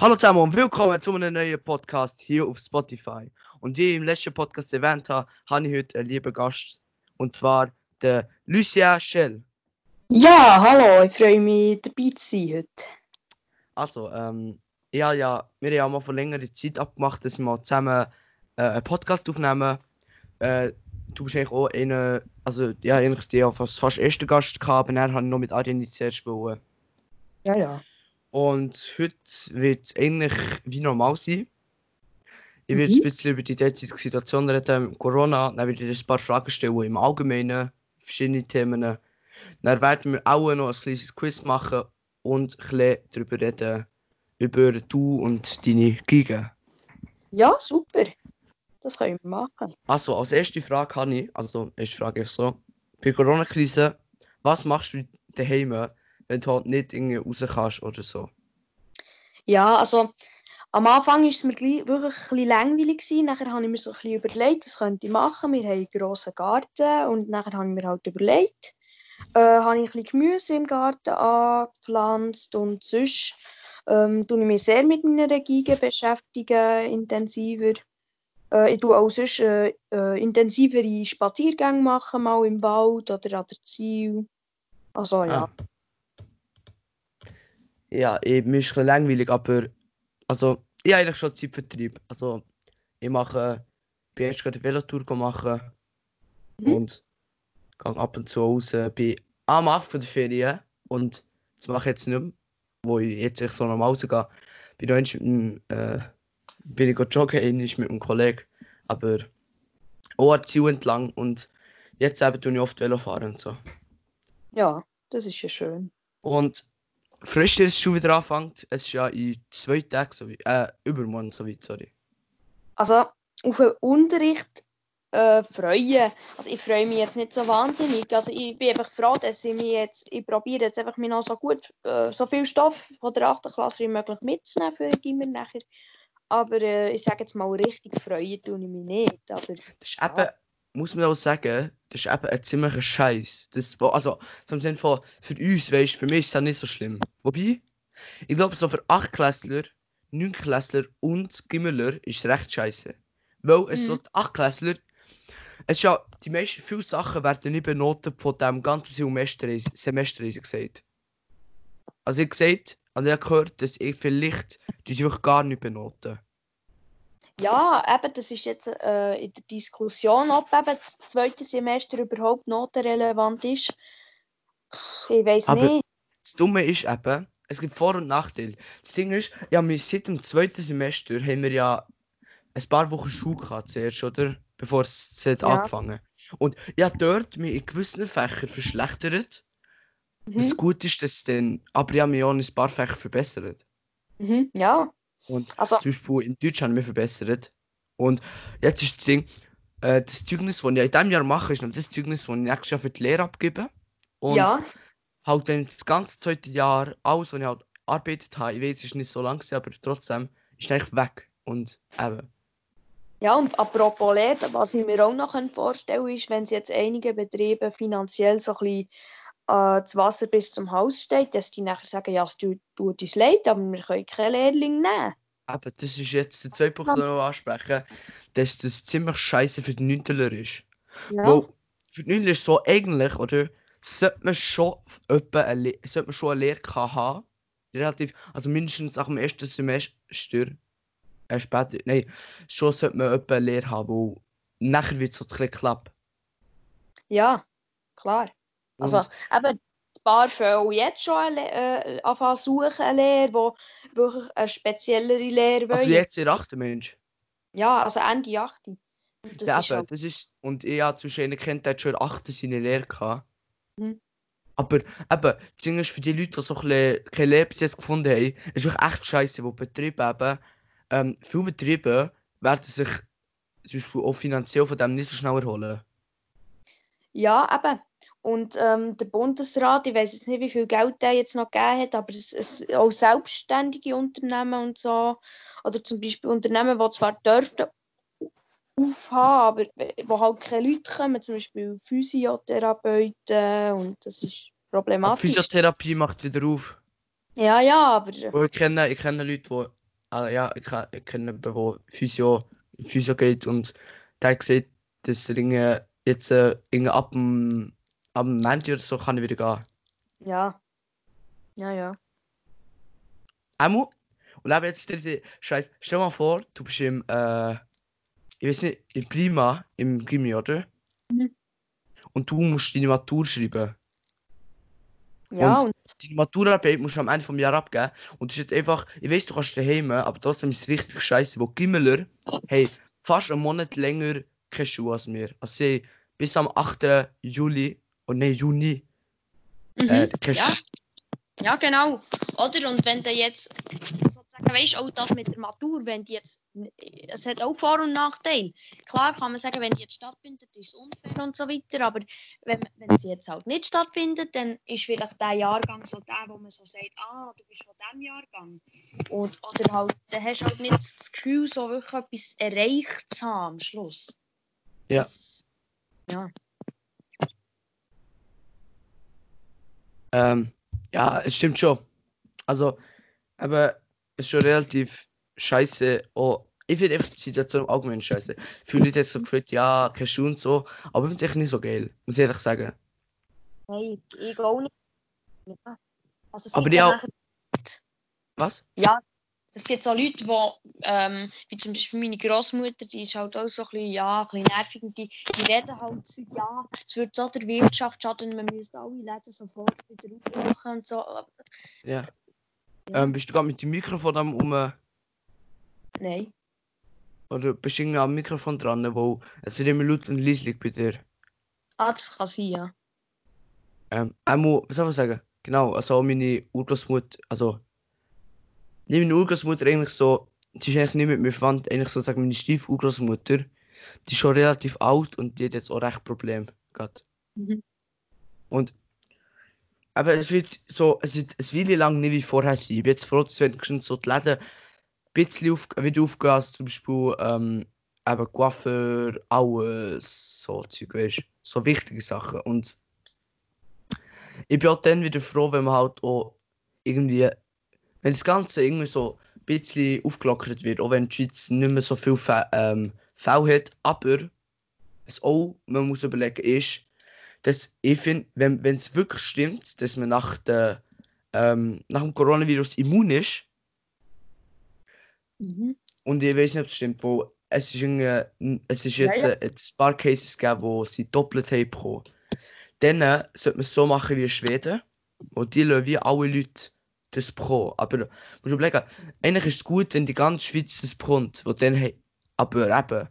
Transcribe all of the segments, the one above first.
Hallo zusammen und willkommen zu einem neuen Podcast hier auf Spotify. Und wie ich im letzten Podcast erwähnt habe, habe ich heute einen lieben Gast. Und zwar der Lucia Schell. Ja, hallo, ich freue mich dabei zu sein heute. Also, ähm, habe ja, wir haben ja mal vor längerer Zeit abgemacht, dass wir mal zusammen äh, einen Podcast aufnehmen. Äh, du bist eigentlich auch einer, also ja, eigentlich der fast, fast erster Gast gehabt, aber dann habe ich noch mit Arjen zuerst wollen. Ja, ja. Und heute wird es eigentlich wie normal sein. Ich werde Mhm. ein bisschen über die derzeitige Situation reden mit Corona. Dann werde ich ein paar Fragen stellen im Allgemeinen, verschiedene Themen. Dann werden wir auch noch ein kleines Quiz machen und ein bisschen darüber reden, über du und deine Giga. Ja, super. Das können wir machen. Also, als erste Frage habe ich, also erste Frage ist so, bei Corona-Krise, was machst du daheim, wenn du halt nicht irgendwie raus kannst oder so? Ja, also am Anfang war es mir wirklich ein bisschen langweilig. Gewesen. Nachher habe ich mir so ein bisschen überlegt, was könnte ich machen. Wir haben einen grossen Garten und nachher habe ich mir halt überlegt, äh, habe ich ein bisschen Gemüse im Garten angepflanzt und sonst ähm, tue ich mich sehr mit meiner Giga beschäftigen, intensiver. Äh, ich tue auch sonst äh, äh, intensivere Spaziergänge machen, mal im Wald oder an der Ziel. Also ja. Ah. Ja, ich, mir ist ein langweilig, aber also, ich habe eigentlich schon Zeitvertrieb. Also, ich mache, bin jetzt gerade eine Velotour machen Mhm. und gehe ab und zu raus. Bin am Anfang der Ferien und das mache ich jetzt nicht mehr, wo ich jetzt echt so normal rausgehe. Bin noch mit dem, äh, bin ich joggen, einmal mit einem Kollegen, aber auch an Ziel entlang und jetzt eben tue ich oft Velo fahren und so. ja, das ist ja schön. Und frisch, dass es schon wieder anfängt, es ist ja in zwei Tagen so wie, äh, übermorgen so weit, sorry. Also auf den Unterricht äh, freuen. Also ich freue mich jetzt nicht so wahnsinnig. Also ich bin einfach froh, dass ich mich jetzt, ich probiere jetzt einfach mir noch so gut, äh, so viel Stoff von der 8. Klasse wie möglich mitzunehmen für den Gimmer nachher. Aber äh, ich sage jetzt mal richtig freuen tue ich mich nicht. Aber Das ist eben, muss man auch sagen, das ist eben ein ziemlicher Scheiß. Das, also, so im Sinne von, für uns, weißt für mich ist das nicht so schlimm. Wobei, ich glaube, so für 8-Klässler, 9-Klässler und Gimmeler ist es recht scheiße. Weil es Mhm. so die 8-Klässler, es ist ja, die meisten, viele Sachen werden nicht benotet von dem ganzen Semester, Semester haben sie gesagt. Also ich gesagt, also ich habe gehört, dass ich vielleicht die einfach gar nicht benoten. Ja, eben, das ist jetzt äh, in der Diskussion, ob eben das zweite Semester überhaupt notenrelevant ist. Ich weiß nicht. Das Dumme ist eben, es gibt Vor- und Nachteile. Das Ding ist, ja, wir seit dem zweiten Semester haben wir ja ein paar Wochen Schule gehabt zuerst, oder? Bevor es Ja. angefangen. Und ja, dort mich in gewissen Fächern verschlechtert. Mhm. gut ist, dass es dann, aber ja, mich auch in ein paar Fächer verbessert. Mhm. Ja, Und also zum Beispiel in Deutsch haben wir verbessert. Und jetzt ist das Ding, äh, das Zeugnis, das ich in diesem Jahr mache, ist noch das Zeugnis, das ich nächstes Jahr für die Lehre abgebe. Und ja. halt dann das ganze zweite Jahr, alles, was ich halt arbeitet habe, ich weiß, es ist nicht so lang, aber trotzdem ist eigentlich weg. Und eben. Ja, und apropos Lehre, was ich mir auch noch vorstellen kann, ist, wenn es jetzt einige Betriebe finanziell so ein bisschen äh, das Wasser bis zum Haus steht, dass die nachher sagen, ja, es tut, tut uns leid, aber wir können keinen Lehrling nehmen. Eben, das ist jetzt der zweite Punkt, den ich ansprechen dass das ziemlich scheiße für die Neunteler ist. Ja, Weil für die Neunteler ist so eigentlich, oder? Sollte man schon eine, sollte man schon eine Lehre haben. Relativ, also mindestens nach dem ersten Semester. Äh, später, nein, schon sollte man eine Lehre haben, wo nachher wird es so ein bisschen knapp. ja klar. Also, eben, ein paar fangen jetzt schon eine, äh, anfangen suchen, eine Lehre, die wirklich eine speziellere Lehre Also wollen. jetzt in der achten Mensch. Ja, also Ende 8. Und das ja, ist eben, halt, das ist, und ich habe zwischen ihnen kennt, der hat schon in der achten seine Lehre gehabt. Mhm. Aber eben, ist für die Leute, die so ein keine Lehre bis jetzt gefunden haben, ist wirklich echt scheiße, wo Betriebe eben, ähm, viele Betriebe werden sich zum Beispiel auch finanziell von dem nicht so schnell erholen. Ja, eben. Und ähm, der Bundesrat, ich weiß jetzt nicht, wie viel Geld der jetzt noch gegeben hat, aber es, es, auch selbstständige Unternehmen und so, oder zum Beispiel Unternehmen, die zwar dürften aufhaben, aber wo halt keine Leute kommen, zum Beispiel Physiotherapeuten und das ist problematisch. Physiotherapie macht wieder auf. Ja, ja, aber. Ich kenne, ich kenne Leute, die, ah, ja, ich, ke- ich kenne jemanden, der Physio, Physio geht und der gesagt, dass er jetzt äh, ab dem, dem Montag oder so kann ich wieder gehen. Ja. Ja, ja. Einmal. Und eben jetzt Scheiß. Stell mal vor, du bist im, äh, ich weiß nicht, im Prima, im Gimmi, oder? Mhm. Und du musst deine Matur schreiben. Ja, Und- und, Die Maturarbeit musst du am Ende vom Jahr abgeben. Und das ist jetzt einfach, ich weiß, du kannst daheim, aber trotzdem ist es richtig scheiße, wo Gimmeler, hey, fast einen Monat länger keine Schuhe als wir. Also bis am 8. Juli, und nein, Juni, mhm. äh, ja. Ja, genau. Oder? Und wenn du jetzt sozusagen weißt, auch das mit der Matur, wenn die jetzt. Es hat auch Vor- und Nachteile. Klar kann man sagen, wenn die jetzt stattfindet, ist es unfair und so weiter. Aber wenn, wenn sie jetzt halt nicht stattfindet, dann ist vielleicht der Jahrgang so der, wo man so sagt, ah, du bist von diesem Jahrgang. Und, oder halt, dann hast du halt nicht das Gefühl, so wirklich etwas erreicht zu haben am Schluss. Ja. Das, ja. Ähm, ja, es stimmt schon. Also, aber es ist schon relativ scheiße. Oh, ich finde die Situation im Allgemeinen scheiße. Viele Leute haben so gefühlt, ja, Schuhe und so. Aber ich finde es echt nicht so geil, muss ich ehrlich sagen. Nein, ich auch nicht. Ja. Also Aber die auch- nachher- Was? Ja, es gibt so Leute, die, ähm, wie zum Beispiel meine Großmutter, die ist halt auch so ein bisschen, ja, ein bisschen nervig und die, die reden halt so, ja, es würde so der Wirtschaft schaden, man müsste alle Läden sofort wieder aufmachen und so. Ja. Ja. Ähm, bist du gerade mit dem Mikrofon am um Nein. oder bist du irgendwie am Mikrofon dran, wo es wird immer laut und leislich bei dir? Ah, das kann sein, ja. Ähm, einmal, was soll ich sagen? Genau, also meine Urgroßmutter, also nicht meine Urgroßmutter eigentlich so, die ist eigentlich nicht mit mir verwandt, eigentlich so sagen meine Stiefurgroßmutter, die ist schon relativ alt und die hat jetzt auch recht Probleme gehabt. Mhm. Und aber es wird so, es wird es will lang nicht wie vorher sein. Ich bin jetzt froh, dass wenigstens so die Läden ein bisschen auf, wieder aufgehen, als zum Beispiel ähm, eben Coiffeur, alles so Zeug, weißt so wichtige Sachen. Und ich bin auch dann wieder froh, wenn man halt auch irgendwie, wenn das Ganze irgendwie so ein bisschen aufgelockert wird, auch wenn die Schweiz nicht mehr so viel Fä ähm, Fälle hat, aber was auch man muss überlegen ist, dass ich finde, wenn es wirklich stimmt, dass man nach, der, ähm, nach dem Coronavirus immun ist, Mhm. und ich weiß nicht, ob es stimmt, wo es ist, es ist Ja, jetzt ja. äh, ein paar Cases gegeben, wo sie doppelt haben bekommen. Dann äh, sollte man es so machen wie in Schweden, wo die lassen wie alle Leute das bekommen. Aber du musst überlegen, eigentlich ist es gut, wenn die ganze Schweiz das bekommt, wo dann hey, aber eben,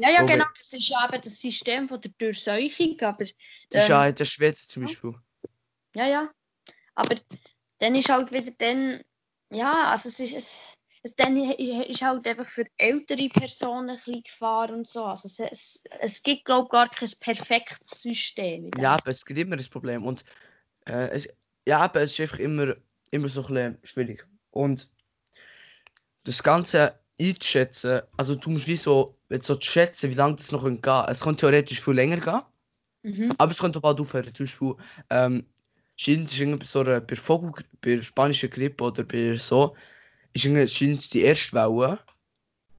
Ja, ja, genau, das ist ja eben das System von der Durchseuchung, aber... das ist ja ähm, in der Schweden zum Beispiel. Ja, ja. Aber dann ist halt wieder dann, ja, also es ist, es, es dann ist halt einfach für ältere Personen ein bisschen Gefahr und so. Also es, es, es gibt, glaube ich, gar kein perfektes System. Ja, aber es gibt immer das Problem. Und äh, es, ja, aber es ist einfach immer, immer so ein bisschen schwierig. Und das Ganze einzuschätzen, also du musst wie so, jetzt so schätzen, wie lange das noch gehen kann. Es kann theoretisch viel länger gehen, Mhm. aber es könnte auch bald aufhören. Zum Beispiel, ähm, scheint es irgendwie bei so einer, bei Vogel, bei spanischer Grippe oder bei so, ist irgendwie, scheint es die erste Welle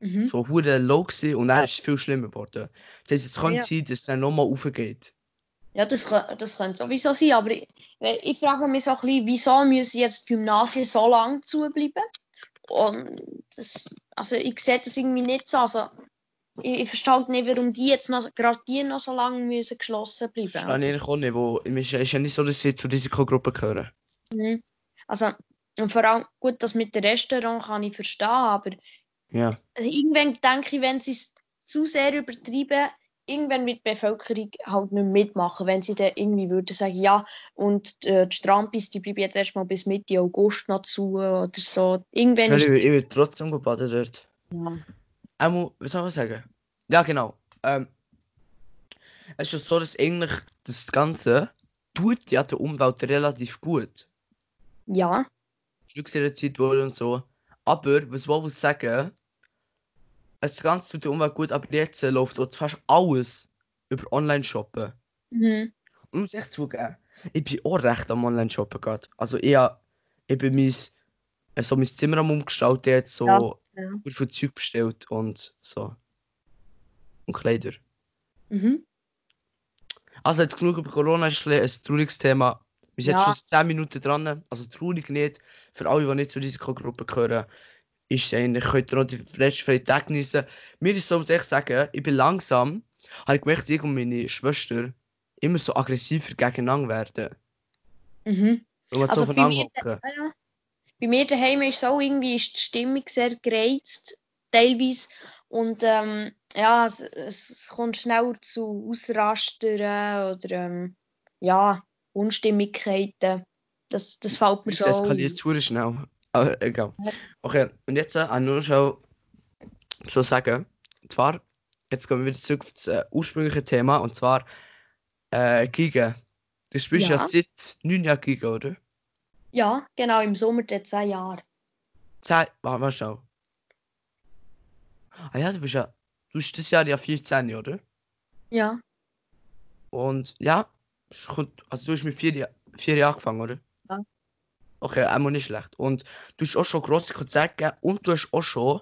Mhm. so hure low gewesen und dann ist es viel schlimmer geworden. Das heisst, es kann Ja. sein, dass es dann nochmal aufgeht. Ja, das, das könnte sowieso sein, aber ich, ich frage mich so ein bisschen, wieso müssen jetzt die Gymnasien so lange zubleiben? Und das, also ich sehe das irgendwie nicht so. Also, ich, ich verstehe halt nicht, warum die jetzt noch, gerade die noch so lange müssen geschlossen bleiben. Das verstehe ich auch nicht, wo, es ist- ist ja nicht so, dass sie zur Risikogruppe gehören. Mhm. Also, und vor allem, gut, das mit dem Restaurant kann ich verstehen, aber Ja. also irgendwann denke ich, wenn sie es zu sehr übertreiben, irgendwann wird die Bevölkerung halt nicht mitmachen, wenn sie dann irgendwie würden sagen, ja, und äh, die Strampis, die bleiben jetzt erstmal bis Mitte August noch zu oder so. Irgendwann Ich will, ich will trotzdem baden dort. Ja. Einmal, was soll ich sagen? Ja, genau. Ähm, es ist so, dass eigentlich das Ganze tut ja der Umwelt relativ gut. ja, Flugsicher Zeit wohl und so. Aber, was ich sagen, das Ganze tut der Umwelt gut, aber jetzt äh, läuft dort fast alles über Online-Shoppen. mhm. Und muss echt zugeben, ich bin auch recht am Online-Shoppen gerade. Also ich, hab- eben mein, äh, so mein Zimmer am umgestalten, jetzt so Ja, ja, viel Zeug bestellt und so. Und Kleider. Mhm. Also jetzt genug über Corona, ist ein, ein trauriges Thema. Wir sind Ja. jetzt schon 10 Minuten dran. Also traurig nicht. Für alle, die nicht zur Risikogruppe gehören, ist eigentlich, könnt ihr noch die letzten freien Tage genießen. Mir ist so, muss ich sagen, ich bin langsam, habe ich gemerkt, ich und meine Schwester immer so aggressiver gegeneinander werden. Mhm. Also so bei mir, bei mir daheim ist so irgendwie ist die Stimmung sehr gereizt, teilweise. Und ähm, ja, es, es kommt schnell zu Ausrastern oder ähm, ja, Unstimmigkeiten. Das, das fällt mir Es schon. eskaliert zu schnell. Aber egal. Okay, und jetzt äh, auch nur schon so sagen. Und zwar, jetzt gehen wir wieder zurück auf das äh, ursprüngliche Thema, und zwar äh, Giga. Du spielst ja. Ja. seit 9 Jahren Giga, oder? Ja, genau, im Sommer der 10 Jahre. Zehn, warte mal schau. Ah ja, du bist ja, du bist das Jahr ja 14, oder? Ja, Und ja, also du hast mit 4 Jahren vier Jahren angefangen, oder? Okay, einmal nicht schlecht. Und du hast auch schon grosse Konzerte gegeben und du hast auch schon,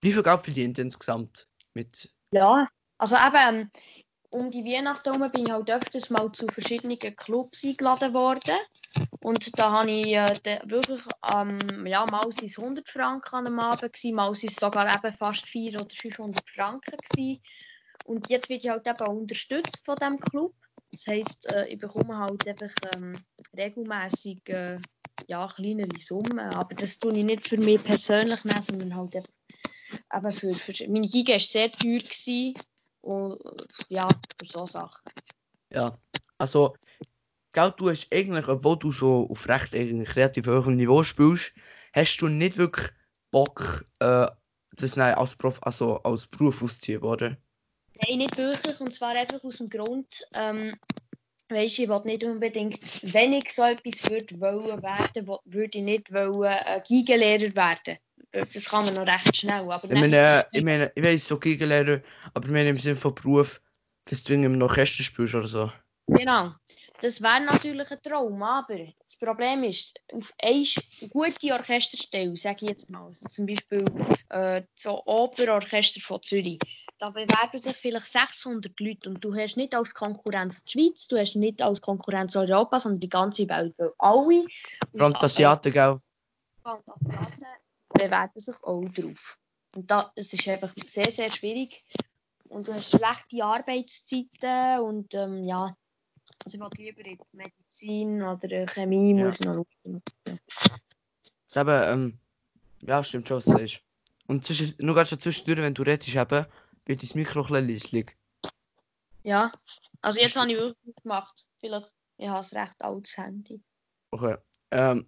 wie viel Geld verdient insgesamt? Mit, ja. Also eben, ähm, um die Weihnachten herum bin ich halt öfters mal zu verschiedenen Clubs eingeladen worden. Und da habe ich äh, wirklich, ähm, ja, mal sind es 100 Franken an einem Abend gewesen, mal sind es sogar eben fast 400 oder 500 Franken gewesen. Und jetzt werde ich halt eben unterstützt von diesem Club. Das heisst, äh, ich bekomme halt einfach ähm, regelmäßig äh, ja, kleinere Summen. Aber das tue ich nicht für mich persönlich, nehmen, sondern halt einfach eben für, für meine Giga war sehr teuer. Gewesen. Und äh, ja, für so Sachen. ja, also, Geld, du hast eigentlich, obwohl du so auf recht kreativ hohem Niveau spielst, hast du nicht wirklich Bock, äh, das dann als, Prof, also als Beruf auszuziehen, oder? Nein, nicht wirklich. Und zwar einfach aus dem Grund, ähm, weisst, ich will nicht unbedingt, wenn ich so etwas würde wollen werden, würde ich nicht wollen, äh, Gigalehrer werden. Das kann man noch recht schnell. Aber Ich meine, ich meine, ich weiß, so Gigalehrer, aber ich meine im Sinne von Beruf, dass du irgendwie im Orchester spielst oder so. Genau. Das wäre natürlich ein Traum, aber das Problem ist, auf eine gute Orchesterstelle, sage ich jetzt mal, also zum Beispiel äh, so Operorchester von Zürich, da bewerben sich vielleicht 600 Leute und du hast nicht als Konkurrenz die Schweiz, du hast nicht als Konkurrenz Europa, sondern die ganze Welt, weil alle Vor allem die Asiaten, gell? Bewerben sich auch drauf. Und da, es ist einfach sehr, sehr schwierig. Und du hast schlechte Arbeitszeiten und ähm, ja, also ich will lieber in Medizin oder Chemie Ja. muss noch schauen. Das eben, ähm, ja, stimmt schon, was du sagst. Und zwischen, nur ganz zwischendurch, wenn du redest, eben, wird dein Mikro ein bisschen. Ja, also jetzt habe ich wirklich gemacht. Vielleicht, ich habe ein recht altes Handy. Okay. Ähm,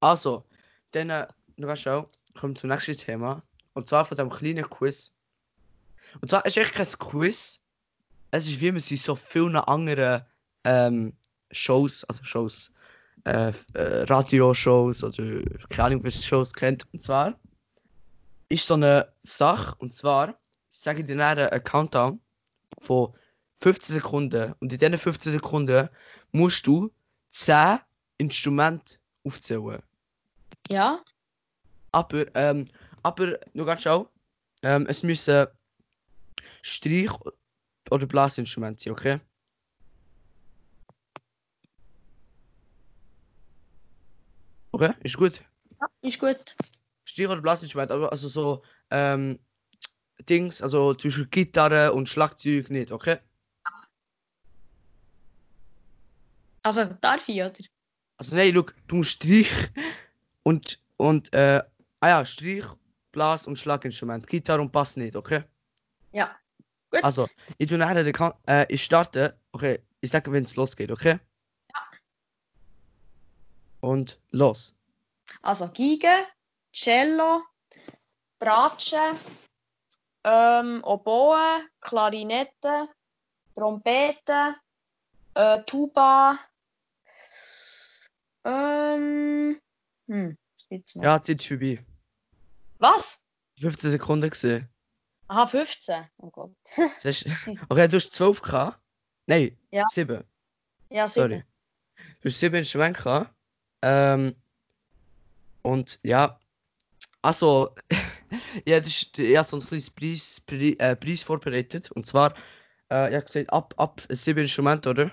also, dann, äh, ganz schnell, kommen wir zum nächsten Thema. Und zwar von dem kleinen Quiz. Und zwar ist echt kein Quiz. Es ist wie man sie so vielen anderen ähm, Shows, also Shows, äh, äh, Radioshows oder keine Ahnung, was Shows kennt. Und zwar ist so eine Sache, und zwar sage ich dir dann einen Countdown von 15 Sekunden. Und in diesen 15 Sekunden musst du 10 Instrumente aufzählen. Ja? Aber, ähm, aber nur ganz schau. Ähm, es müssen Streich- oder Blasinstrumente sein, okay? Okay, ist gut. Ja, ist gut. Streich- oder Blasinstrumente, aber also so, ähm, Dings, also zwischen Gitarre und Schlagzeug nicht, okay? Also darf ich, oder? Also nein, look, du musst Streich und, und, äh, ah ja, Streich, Blas und Schlaginstrument. Gitarre und Bass nicht, okay? Ja. Gut. Also, ich tue nachher den äh, ich starte, okay, ich sage, wenn es losgeht, okay? Ja. Und los. Also Geige, Cello, Bratsche, ähm, Oboe, Klarinette, Trompete, äh, Tuba, ähm, hm? Ja, die Zeit ist vorbei. Was? 15 Sekunden gesehen. Aha, 15. Oh Gott. Okay, du hast 12 gehabt. Nein, Ja. 7. Ja, Sorry. sieben. Du hast 7 Instrumente gehabt. Ähm, Und ja, also, ja, das ist, ich habe so ein kleines Preis, äh, Preis vorbereitet. Und zwar, äh, ich habe gesagt, ab, ab sieben Instrumente, oder?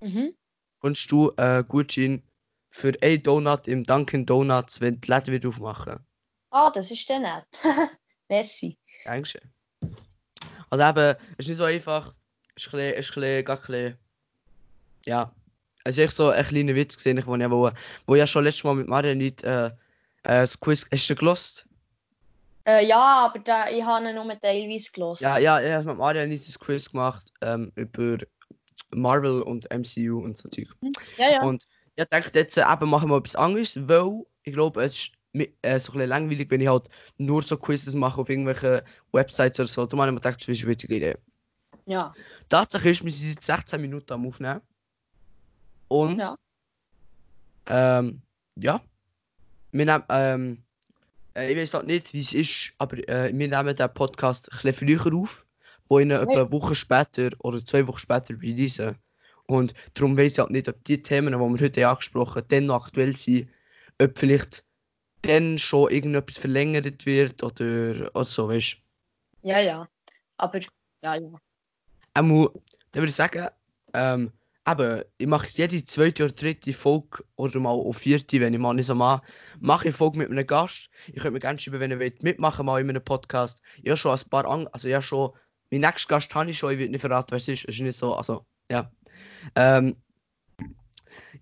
Mhm. Kommst du äh, Gutschein für einen Donut im Dunkin' Donuts, wenn die Läden wieder aufmachen. Ah, das ist dann nett. Merci. Dankeschön. Also eben, es ist nicht so einfach. Es ist ein bisschen, ist ein bisschen, ja. Es ist echt so ein kleiner Witz gesehen, ich wollte ja, wo, wo ich ja schon letztes Mal mit Marian nicht äh, äh, das Quiz, hast du gelost? Äh, ja, aber da, ich habe ihn nur teilweise gelesen. Ja, ja, ich habe mit Marian das Quiz gemacht ähm, über Marvel und MCU und so Zeug. ja. ja. Und ich dachte jetzt äh, eben machen wir etwas anderes, weil ich glaube, es ist äh, so ein bisschen langweilig, wenn ich halt nur so Quizzes mache auf irgendwelchen Websites oder so. Darum habe ich mir gedacht, das ist eine witzige Idee. ja. Tatsache ist, wir sind jetzt 16 Minuten am Aufnehmen. Und Ja. ähm, ja. Wir nehmen, ähm, äh, ich weiß noch nicht, wie es ist, aber äh, wir nehmen den Podcast ein früher auf, wo ich ihn etwa eine Woche später oder zwei Wochen später release. Und darum weiß ich halt nicht, ob die Themen, die wir heute angesprochen haben, dann noch aktuell sind, ob vielleicht dann schon irgendetwas verlängert wird oder, oder so, weißt. Ja, ja. Aber, ja, ja. Einmal, dann würde ich sagen, ähm, eben, ich mache jede zweite oder dritte Folge oder mal auf vierte, wenn ich mal nicht so mache, mache ich Folge mit einem Gast. Ich könnte mir gerne schreiben, wenn ihr wollt, mitmachen mal in einem Podcast. Habe schon ein paar, An also habe schon, mein nächsten Gast habe ich schon, ich will nicht verraten, wer es ist, es ist nicht so, also, ja. Ähm,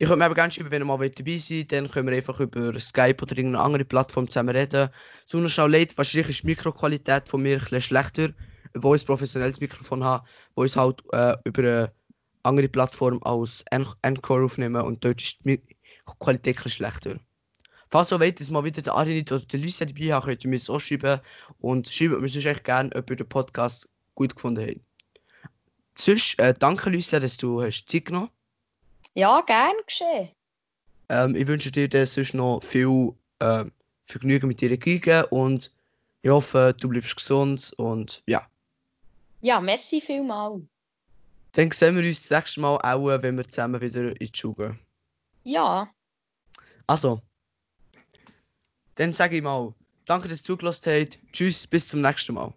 ich könnte mir aber gerne schreiben, wenn ihr mal dabei seid, dann können wir einfach über Skype oder irgendeine andere Plattform zusammen reden. So noch schnell leid, wahrscheinlich ist die Mikroqualität von mir ein bisschen schlechter, obwohl ich ein professionelles Mikrofon habe, wo ich es halt äh, über eine andere Plattform als Anchor aufnehmen und dort ist die Qualität bisschen schlechter. Falls ihr wollt, dass mal wieder der Arinit oder der Lucia dabei haben, könnt ihr mir das auch schreiben und schreibt mir sonst echt gerne, ob ihr den Podcast gut gefunden habt. Sonst, äh, danke Lucia, dass du hast Zeit genommen Ja, gern geschehen. ähm, Ich wünsche dir dann sonst noch viel ähm, Vergnügen mit deiner Geige und ich hoffe, du bleibst gesund und ja. Ja, merci vielmal. Dann sehen wir uns das nächste Mal auch, wenn wir zusammen wieder in die Schule gehen. Ja, Also, dann sage ich mal, danke, dass du zugelassen habt. Tschüss, bis zum nächsten Mal.